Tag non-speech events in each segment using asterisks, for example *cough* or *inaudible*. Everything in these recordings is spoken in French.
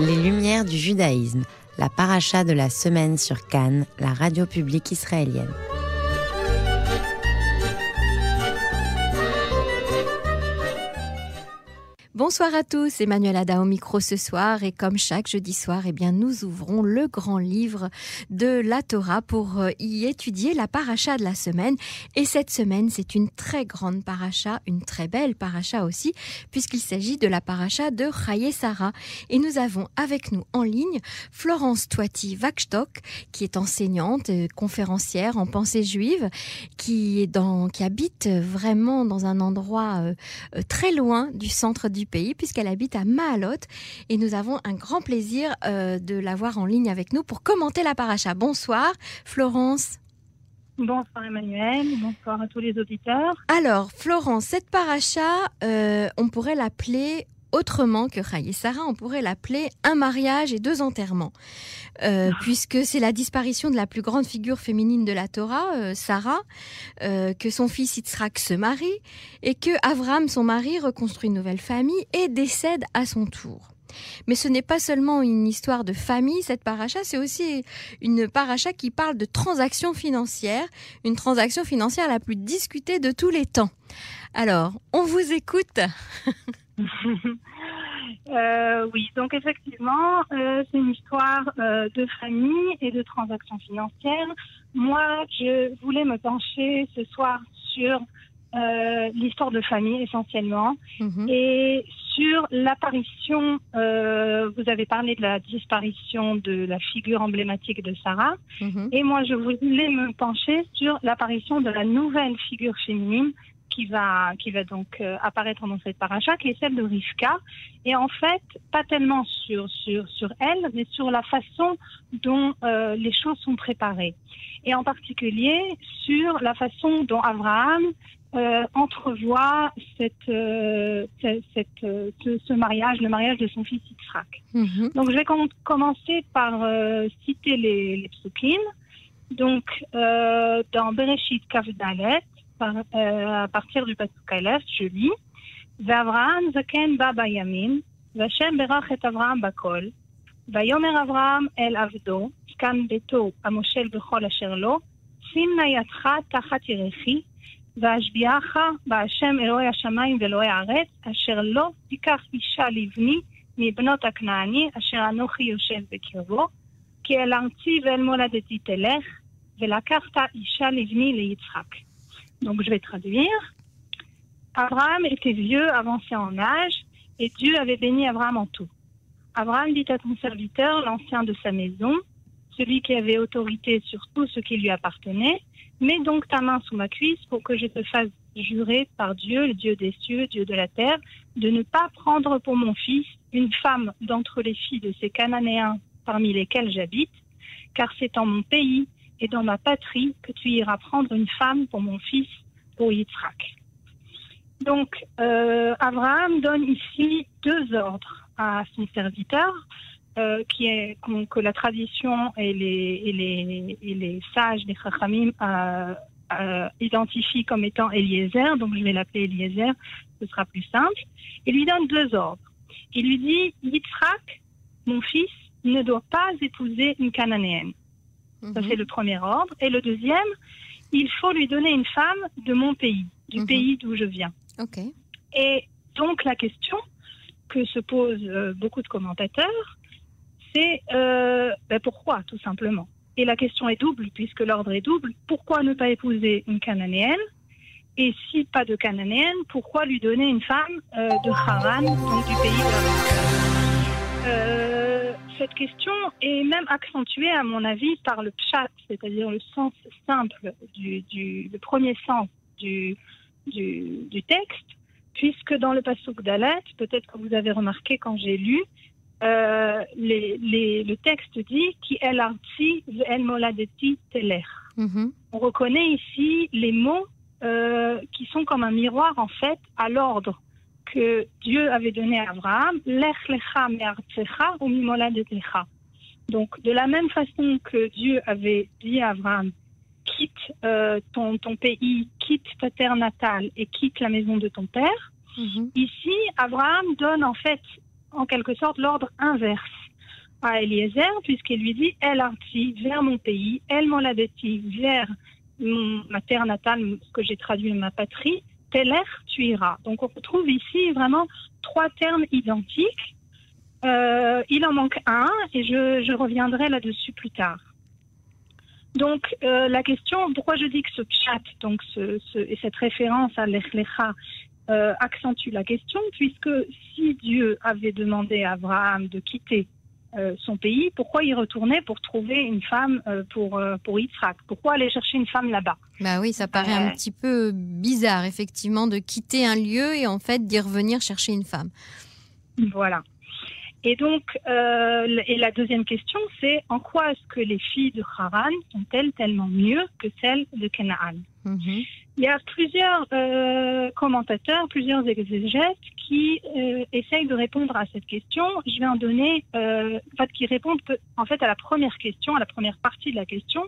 Les Lumières du judaïsme, la paracha de la semaine sur Cannes, la radio publique israélienne. Bonsoir à tous, Emmanuel Ada au micro ce soir et comme chaque jeudi soir, eh bien nous ouvrons le grand livre de la Torah pour euh, y étudier la paracha de la semaine. Et cette semaine, c'est une très grande paracha, une très belle paracha aussi puisqu'il s'agit de la paracha de Chaye Sarah. Et nous avons avec nous en ligne Florence Toiti Vakstock qui est enseignante, euh, conférencière en pensée juive qui est dans qui habite vraiment dans un endroit euh, très loin du centre du pays puisqu'elle habite à Mahalot et nous avons un grand plaisir euh, de l'avoir en ligne avec nous pour commenter la paracha. Bonsoir Florence. Bonsoir Emmanuel, bonsoir à tous les auditeurs. Alors Florence, cette paracha, euh, on pourrait l'appeler autrement que Chaye Sarah, on pourrait l'appeler un mariage et deux enterrements, euh, puisque c'est la disparition de la plus grande figure féminine de la Torah, euh, Sarah, euh, que son fils Yitzhak se marie, et que Avram, son mari, reconstruit une nouvelle famille et décède à son tour. Mais ce n'est pas seulement une histoire de famille, cette paracha, c'est aussi une paracha qui parle de transactions financières, une transaction financière la plus discutée de tous les temps. Alors, on vous écoute. *laughs* *laughs* Euh, oui, donc effectivement, euh, c'est une histoire euh, de famille et de transactions financières. Moi, je voulais me pencher ce soir sur l'histoire de famille essentiellement Mhm. et sur l'apparition, vous avez parlé de la disparition de la figure emblématique de Sarah, Mhm. et moi je voulais me pencher sur l'apparition de la nouvelle figure féminine qui va, qui va donc euh, apparaître dans cette paracha, qui est celle de Rivka. Et en fait, pas tellement sur, sur, sur elle, mais sur la façon dont euh, les choses sont préparées. Et en particulier sur la façon dont Abraham euh, entrevoit cette, cette, cette, ce, ce mariage, le mariage de son fils Yitzhak. Mhm. Donc, je vais com- commencer par citer les, les psukim. Donc, dans Bereshit Kavdalet, par, euh, à partir du pasuk Aleph, je lis ואברהם זקן בא בימים, והשם ברך את אברהם בכל. ויאמר אברהם אל עבדו, זקן ביתו המושל בכל אשר לו, שים נא ידך תחת ירכי, ואשביעך בהשם אלוהי השמיים ואלוהי הארץ, אשר לא תיקח אישה לבני מבנות הכנעני, אשר אנוכי יושב בקרבו, כי אל ארצי ואל מולדתי תלך, ולקחת אישה לבני ליצחק. Donc je vais traduire. Abraham était vieux, avancé en âge, et Dieu avait béni Abraham en tout. Abraham dit à ton serviteur, l'ancien de sa maison, celui qui avait autorité sur tout ce qui lui appartenait, mets donc ta main sous ma cuisse pour que je te fasse jurer par Dieu, le Dieu des cieux, Dieu de la terre, de ne pas prendre pour mon fils une femme d'entre les filles de ces Cananéens parmi lesquels j'habite, car c'est en mon pays et dans ma patrie que tu iras prendre une femme pour mon fils, pour Yitzhak. Donc, euh, Abraham donne ici deux ordres à son serviteur, euh, qui est que la tradition et les, et les, et les sages des Chachamim euh, identifient comme étant Eliezer, donc je vais l'appeler Eliezer, ce sera plus simple. Il lui donne deux ordres. Il lui dit, Yitzhak, mon fils, ne doit pas épouser une cananéenne. Ça, Mhm. c'est le premier ordre. Et le deuxième, il faut lui donner une femme de mon pays, du Mhm. pays d'où je viens. Et donc, la question que se posent euh, beaucoup de commentateurs, c'est euh, ben, pourquoi, tout simplement? Et la question est double, puisque l'ordre est double. Pourquoi ne pas épouser une cananéenne Et si pas de cananéenne, pourquoi lui donner une femme euh, de Haran, donc du pays de la Cette question est même accentuée, à mon avis, par le pshat, c'est-à-dire le sens simple, du, du, le premier sens du, du, du texte, puisque dans le Pasuk d'Alet, peut-être que vous avez remarqué quand j'ai lu, euh, les, les, le texte dit Ki el arti el moladeti teler. Mhm. On reconnaît ici les mots euh, qui sont comme un miroir en fait à l'ordre que Dieu avait donné à Abraham, Lech lecha me'artzecha ou mimoladetecha. Donc de la même façon que Dieu avait dit à Abraham, quitte euh, ton, ton pays, quitte ta terre natale et quitte la maison de ton père, Mhm. Ici, Abraham donne en fait, en quelque sorte, l'ordre inverse. à Eliezer, puisqu'il lui dit El arti, vers mon pays, El moladeti, vers mon, ma terre natale, ce que j'ai traduit ma patrie, Teler, tu iras. Donc on retrouve ici vraiment trois termes identiques. Euh, il en manque un et je, reviendrai là-dessus plus tard. Donc euh, la question, pourquoi je dis que ce chat, donc ce, ce, et cette référence à l'Echlecha, euh, accentue la question, puisque si Dieu avait demandé à Abraham de quitter euh, son pays, pourquoi il retournait pour trouver une femme euh, pour, euh, pour Yitzhak? Pourquoi aller chercher une femme là-bas? Bah oui, ça paraît un Euh. petit peu bizarre, effectivement, de quitter un lieu et en fait d'y revenir chercher une femme. Voilà. Et donc, et la deuxième question, c'est en quoi est-ce que les filles de Haran sont-elles tellement mieux que celles de Canaan? Mhm. Il y a plusieurs euh, commentateurs, plusieurs exégètes qui euh, essayent de répondre à cette question. Je vais en donner, euh, en fait, qui répondent en fait à la première question, à la première partie de la question,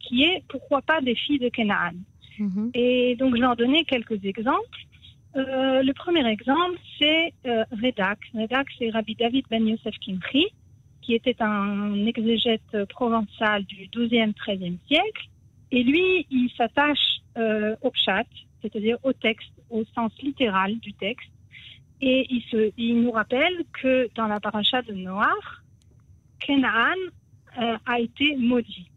qui est pourquoi pas des filles de Canaan? Mhm. Et donc, je vais en donner quelques exemples. Le premier exemple, c'est Redak. Redak, c'est Rabbi David Ben Yosef Kimchi, qui était un exégète provençal du 12e, 13e siècle. Et lui, il s'attache euh, au pshat, c'est-à-dire au texte, au sens littéral du texte. Et il, nous rappelle que dans la paracha de Noach, Canaan euh, a été maudit.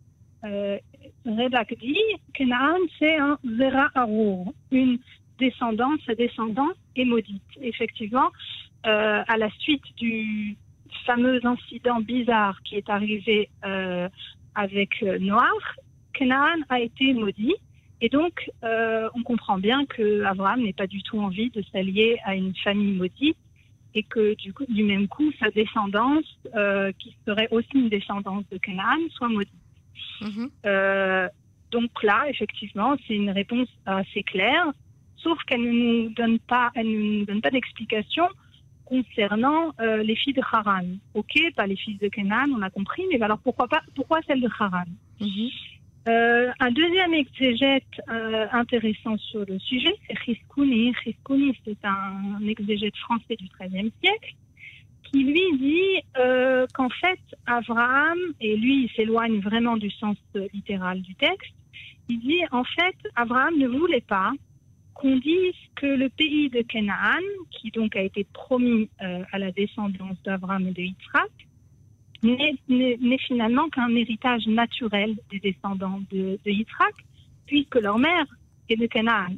Euh, Redak dit Canaan, c'est un Zera Arour, une descendance, sa descendance est maudite. Effectivement, euh, à la suite du fameux incident bizarre qui est arrivé avec Noir, Canaan a été maudit. Et donc, euh, on comprend bien que Abraham n'est pas du tout envie de s'allier à une famille maudite et que du, coup, du même coup, sa descendance, euh, qui serait aussi une descendance de Canaan, soit maudite. Mhm. Euh, donc là, effectivement, c'est une réponse assez claire, sauf qu'elle ne nous donne pas, elle ne nous donne pas d'explication concernant les filles de Haran. Ok, pas les filles de Kenan, on a compris, mais alors pourquoi pas, pourquoi celles de Haran? Mhm. Euh, Un deuxième exégète euh, intéressant sur le sujet, c'est Chiskouni. Chiskouni, c'est un exégète français du XIIIe siècle qui lui dit euh, qu'en fait, Abraham, et lui, il s'éloigne vraiment du sens littéral du texte, il dit en fait, Abraham ne voulait pas qu'on dise que le pays de Canaan, qui donc a été promis à la descendance d'Abraham et de Yitzhak, n'est- finalement qu'un héritage naturel des descendants de, de Yitzhak, puisque leur mère est de Canaan.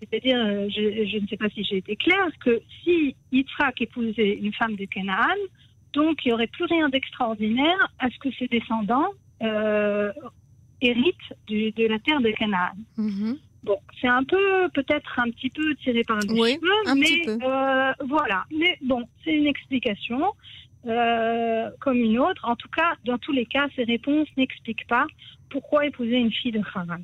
C'est-à-dire, euh, je, je ne sais pas si j'ai été claire, que si Yitzhak épousait une femme de Canaan, donc il n'y aurait plus rien d'extraordinaire à ce que ses descendants euh, héritent du- de la terre de Canaan. Mhm. Bon, c'est un peu, peut-être un petit peu tiré par les Oui, mais euh, voilà. Mais bon, c'est une explication euh, comme une autre. En tout cas, dans tous les cas, ces réponses n'expliquent pas pourquoi épouser une fille de Haran.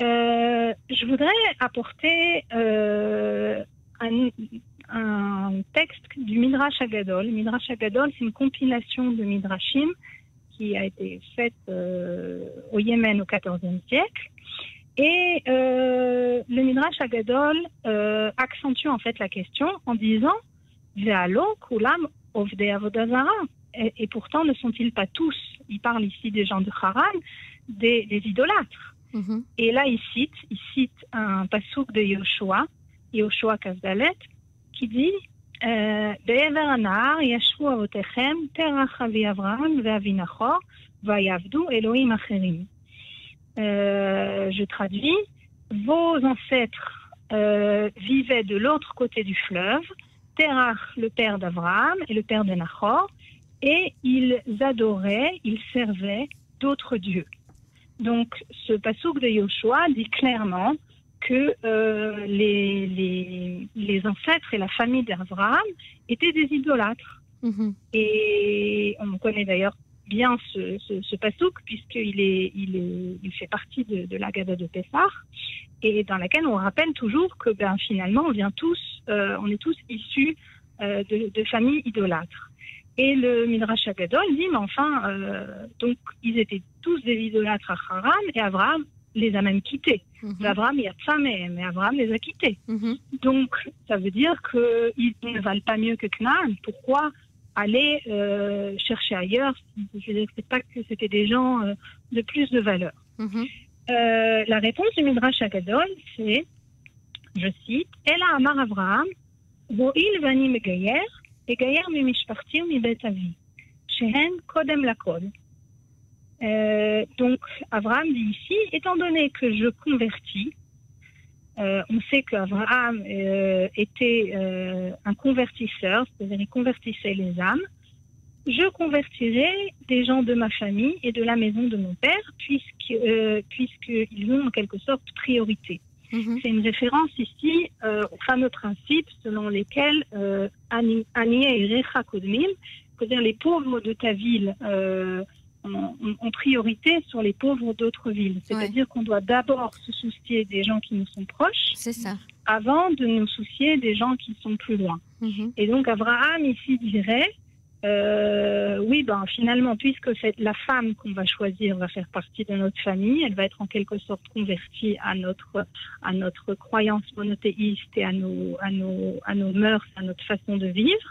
Euh, je voudrais apporter euh, un, texte du Midrash Agadol. Le Midrash Agadol, c'est une compilation de Midrashim qui a été faite au Yémen au XIVe siècle. Et le Midrash Agadol accentue en fait la question en disant Ve'alo kulam Ovdei Avodazara. Et, et, pourtant, ne sont-ils pas tous, il parle ici des gens de Haran, des, des idolâtres. Mm -hmm. Et là, il cite, il cite un passouk de Yoshua, Yoshua Kazdalet, qui dit euh, Be'ever anar yashu avotechem terachavi Avraham ve'avinachor va'yavdu Elohim acherim. Euh, je traduis Vos ancêtres euh, vivaient de l'autre côté du fleuve Terach, le père d'Abraham et le père de Nahor, et ils adoraient, ils servaient d'autres dieux. Donc, ce pasouk de Yoshua dit clairement que euh, les, les, les ancêtres et la famille d'Abraham étaient des idolâtres. Mhm. Et on connaît d'ailleurs bien ce, ce, ce pasouk puisqu'il est, il est, il fait partie de, de la Gada de Pessah et dans laquelle on rappelle toujours que ben, finalement on vient tous, euh, on est tous issus euh, de, de familles idolâtres. Et le Midrash Agadol dit, mais enfin, euh, donc ils étaient tous des idolâtres à Haran et Abraham les a même quittés. Abraham, il y a ça, mais, mais Abraham les a quittés. Mhm. Donc, ça veut dire qu'ils ne valent pas mieux que Canaan. Pourquoi aller chercher ailleurs. Je ne sais pas que c'était des gens de plus de valeur. Mhm. la réponse du Midrash Agadol, c'est, je cite, Ela Amar Avraham, Bo'il vani megayer, egayer mi mishparti mi bet avi, shehen kodem lakol. Euh, donc, Abraham dit ici, étant donné que je convertis, euh, on sait qu'Abraham euh, était euh, un convertisseur, c'est-à-dire il convertissait les âmes. Je convertirai des gens de ma famille et de la maison de mon père, puisqu'ils ont en quelque sorte priorité. Mhm. C'est une référence ici au fameux principe selon lesquels euh, Ani Ani et Recha Kodmim, c'est-à-dire les pauvres de ta ville, en, en priorité sur les pauvres d'autres villes. C'est-à-dire qu'on doit d'abord se soucier des gens qui nous sont proches ça. avant de nous soucier des gens qui sont plus loin. Mhm. Et donc Abraham ici dirait, euh, oui, ben finalement, puisque c'est la femme qu'on va choisir va faire partie de notre famille, elle va être en quelque sorte convertie à notre à notre croyance monothéiste et à nos à nos à nos mœurs, à notre façon de vivre.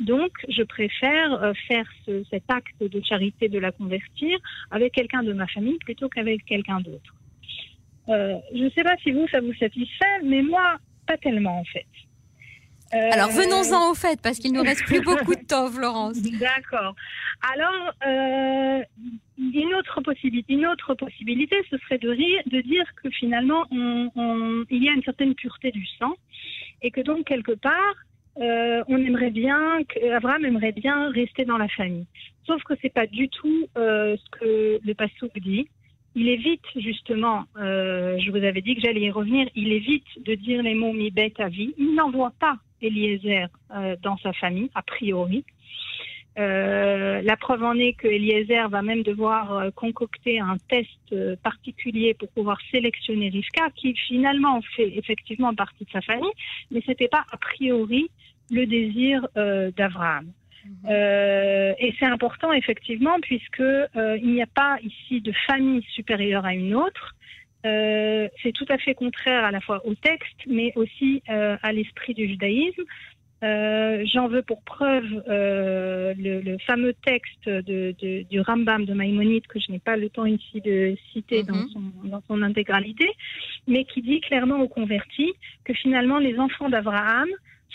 Donc, je préfère euh, faire ce- cet acte de charité de la convertir avec quelqu'un de ma famille plutôt qu'avec quelqu'un d'autre. Euh, je ne sais pas si vous ça vous satisfait, mais moi pas tellement en fait. Euh, Alors venons-en au fait, parce qu'il nous reste plus beaucoup de temps, Florence. *laughs* D'accord. Alors, euh, une, autre possibilité, une autre possibilité, ce serait de, dire que finalement, on- on- il y a une certaine pureté du sang et que donc, quelque part, euh, on aimerait bien, Abraham aimerait bien rester dans la famille. Sauf que c'est pas du tout euh, ce que le Passouk dit. Il évite justement, euh, je vous avais dit que j'allais y revenir, il évite de dire les mots mi bête à vie. Il n'envoie pas Eliezer euh, dans sa famille, a priori. Euh, la preuve en est que Eliezer va même devoir euh, concocter un test particulier pour pouvoir sélectionner Rivka, qui finalement fait effectivement partie de sa famille, mais c'était pas a priori le désir d'Abraham. Euh, et c'est important effectivement puisque euh, il n'y a pas ici de famille supérieure à une autre. Euh, c'est tout à fait contraire à la fois au texte, mais aussi euh, à l'esprit du judaïsme. Euh, J'en veux pour preuve euh, le, le fameux texte de, de- du Rambam de Maïmonide que je n'ai pas le temps ici de citer dans, Mhm. son, dans son intégralité, mais qui dit clairement aux convertis que finalement les enfants d'Abraham,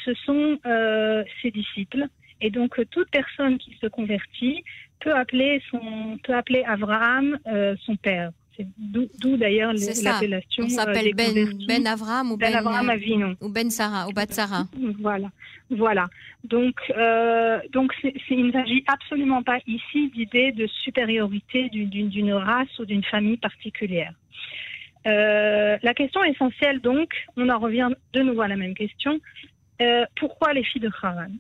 ce sont euh, ses disciples. Et donc toute personne qui se convertit peut appeler son peut appeler Abraham euh, son père. C'est d'où d'ailleurs l'appellation. On euh, s'appelle Ben, ben Avram ou Ben Ben, euh, Avinu. ou Ben Sarah ou Bat Sarah. Voilà, voilà. Donc, euh, donc, il ne s'agit absolument pas ici d'idée de supériorité d'une- race ou d'une famille particulière. Euh, la question essentielle, donc, on en revient de nouveau à la même question. Euh, pourquoi les filles de Haran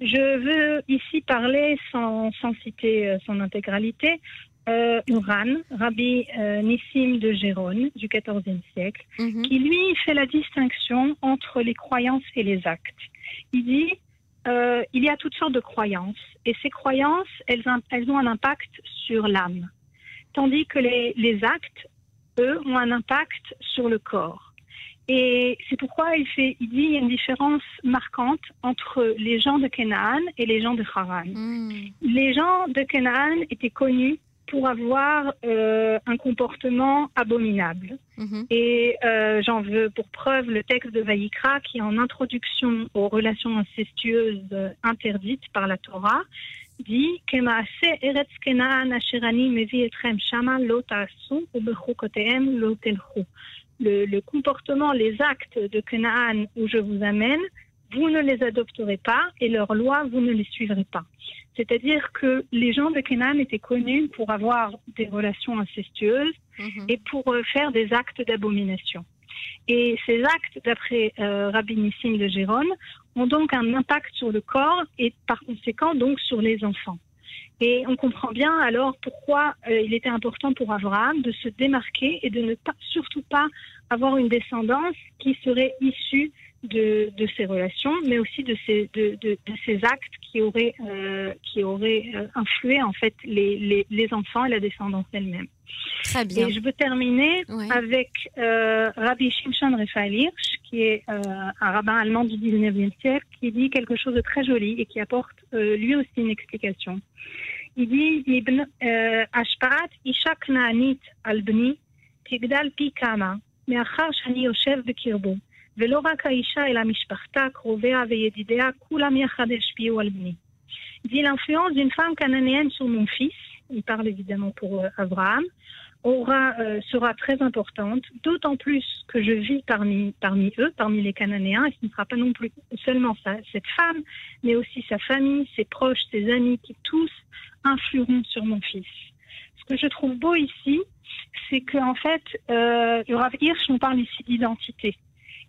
Je veux ici parler, sans, sans citer son intégralité, euh, Uran, Rabbi euh, Nissim de Gérone du XIVe siècle Mhm. qui lui fait la distinction entre les croyances et les actes. Il dit euh, il y a toutes sortes de croyances et ces croyances elles, ont un impact sur l'âme, tandis que les, les actes eux ont un impact sur le corps. Et c'est pourquoi il fait il dit il y a une différence marquante entre les gens de Canaan et les gens de Haran Mhm. les gens de Canaan étaient connus pour avoir euh, un comportement abominable. Mhm. Et euh, j'en veux pour preuve le texte de Vaïkra qui, en introduction aux relations incestueuses interdites par la Torah, dit le comportement, les actes de Canaan où je vous amène, vous ne les adopterez pas et leurs lois, vous ne les suivrez pas. C'est-à-dire que les gens de Canaan étaient connus pour avoir des relations incestueuses Mhm. et pour euh, faire des actes d'abomination. Et ces actes, d'après euh, Rabbi Nissim de Gérone, ont donc un impact sur le corps et par conséquent donc sur les enfants. Et on comprend bien alors pourquoi euh, il était important pour Abraham de se démarquer et de ne pas, surtout pas avoir une descendance qui serait issue de, de ses relations, mais aussi de ses, de, de, actes qui auraient, euh, qui auraient euh, influé en fait les, les, les enfants et la descendance elle-même. Très bien. Et je veux terminer avec euh, Rabbi Shimshon Raphaël Hirsch, qui est un rabbin allemand du 19e siècle, qui dit quelque chose de très joli et qui apporte lui aussi une explication. Il dit Ibn Ashpaat Isha Knaanit Albni Tigdal Pi Kama, Meachar Shani Yoshev Bekirbo. ולא רק האישה אלא משפחתה, קרוביה וידידיה, כולם יחד השפיעו על בני. dit l'influence d'une femme cananéenne sur mon fils, il parle évidemment pour Abraham, aura, euh, sera très importante, d'autant plus que je vis parmi, parmi eux, parmi les Cananéens, et ce ne sera pas non plus seulement ça, cette femme, mais aussi sa famille, ses proches, ses amis, qui tous influeront sur mon fils. Ce que je trouve beau ici, c'est qu'en fait, euh, le Rav Hirsch nous parle ici d'identité.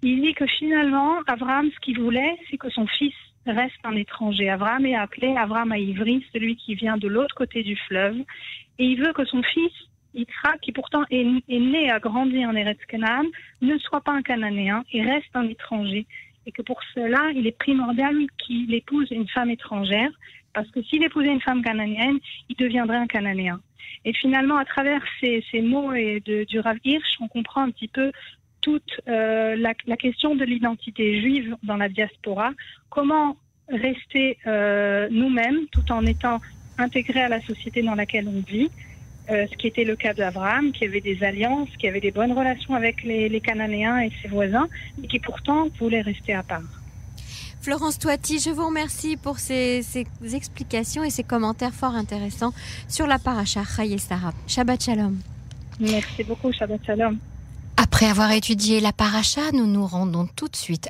Il dit que finalement, Abraham, ce qu'il voulait, c'est que son fils reste un étranger. Abraham est appelé Abraham à Ivry, celui qui vient de l'autre côté du fleuve, et il veut que son fils Yitzhak, qui pourtant est, né et a grandi en Eretz Canaan, ne soit pas un Cananéen et reste un étranger. Et que pour cela, il est primordial qu'il épouse une femme étrangère, parce que s'il épousait une femme cananéenne, il deviendrait un Cananéen. Et finalement, à travers ces, mots et de, du Rav Hirsch, on comprend un petit peu toute euh, la, question de l'identité juive dans la diaspora, comment rester euh, nous-mêmes tout en étant intégrés à la société dans laquelle on vit, euh, ce qui était le cas d'Abraham, qui avait des alliances, qui avait des bonnes relations avec les, Cananéens et ses voisins, mais qui pourtant voulait rester à part. Florence Toiti, je vous remercie pour ces, explications et ces commentaires fort intéressants sur la paracha Chaye Sarah. Shabbat Shalom. Merci beaucoup, Shabbat Shalom. Après avoir étudié la paracha, nous nous rendons tout de suite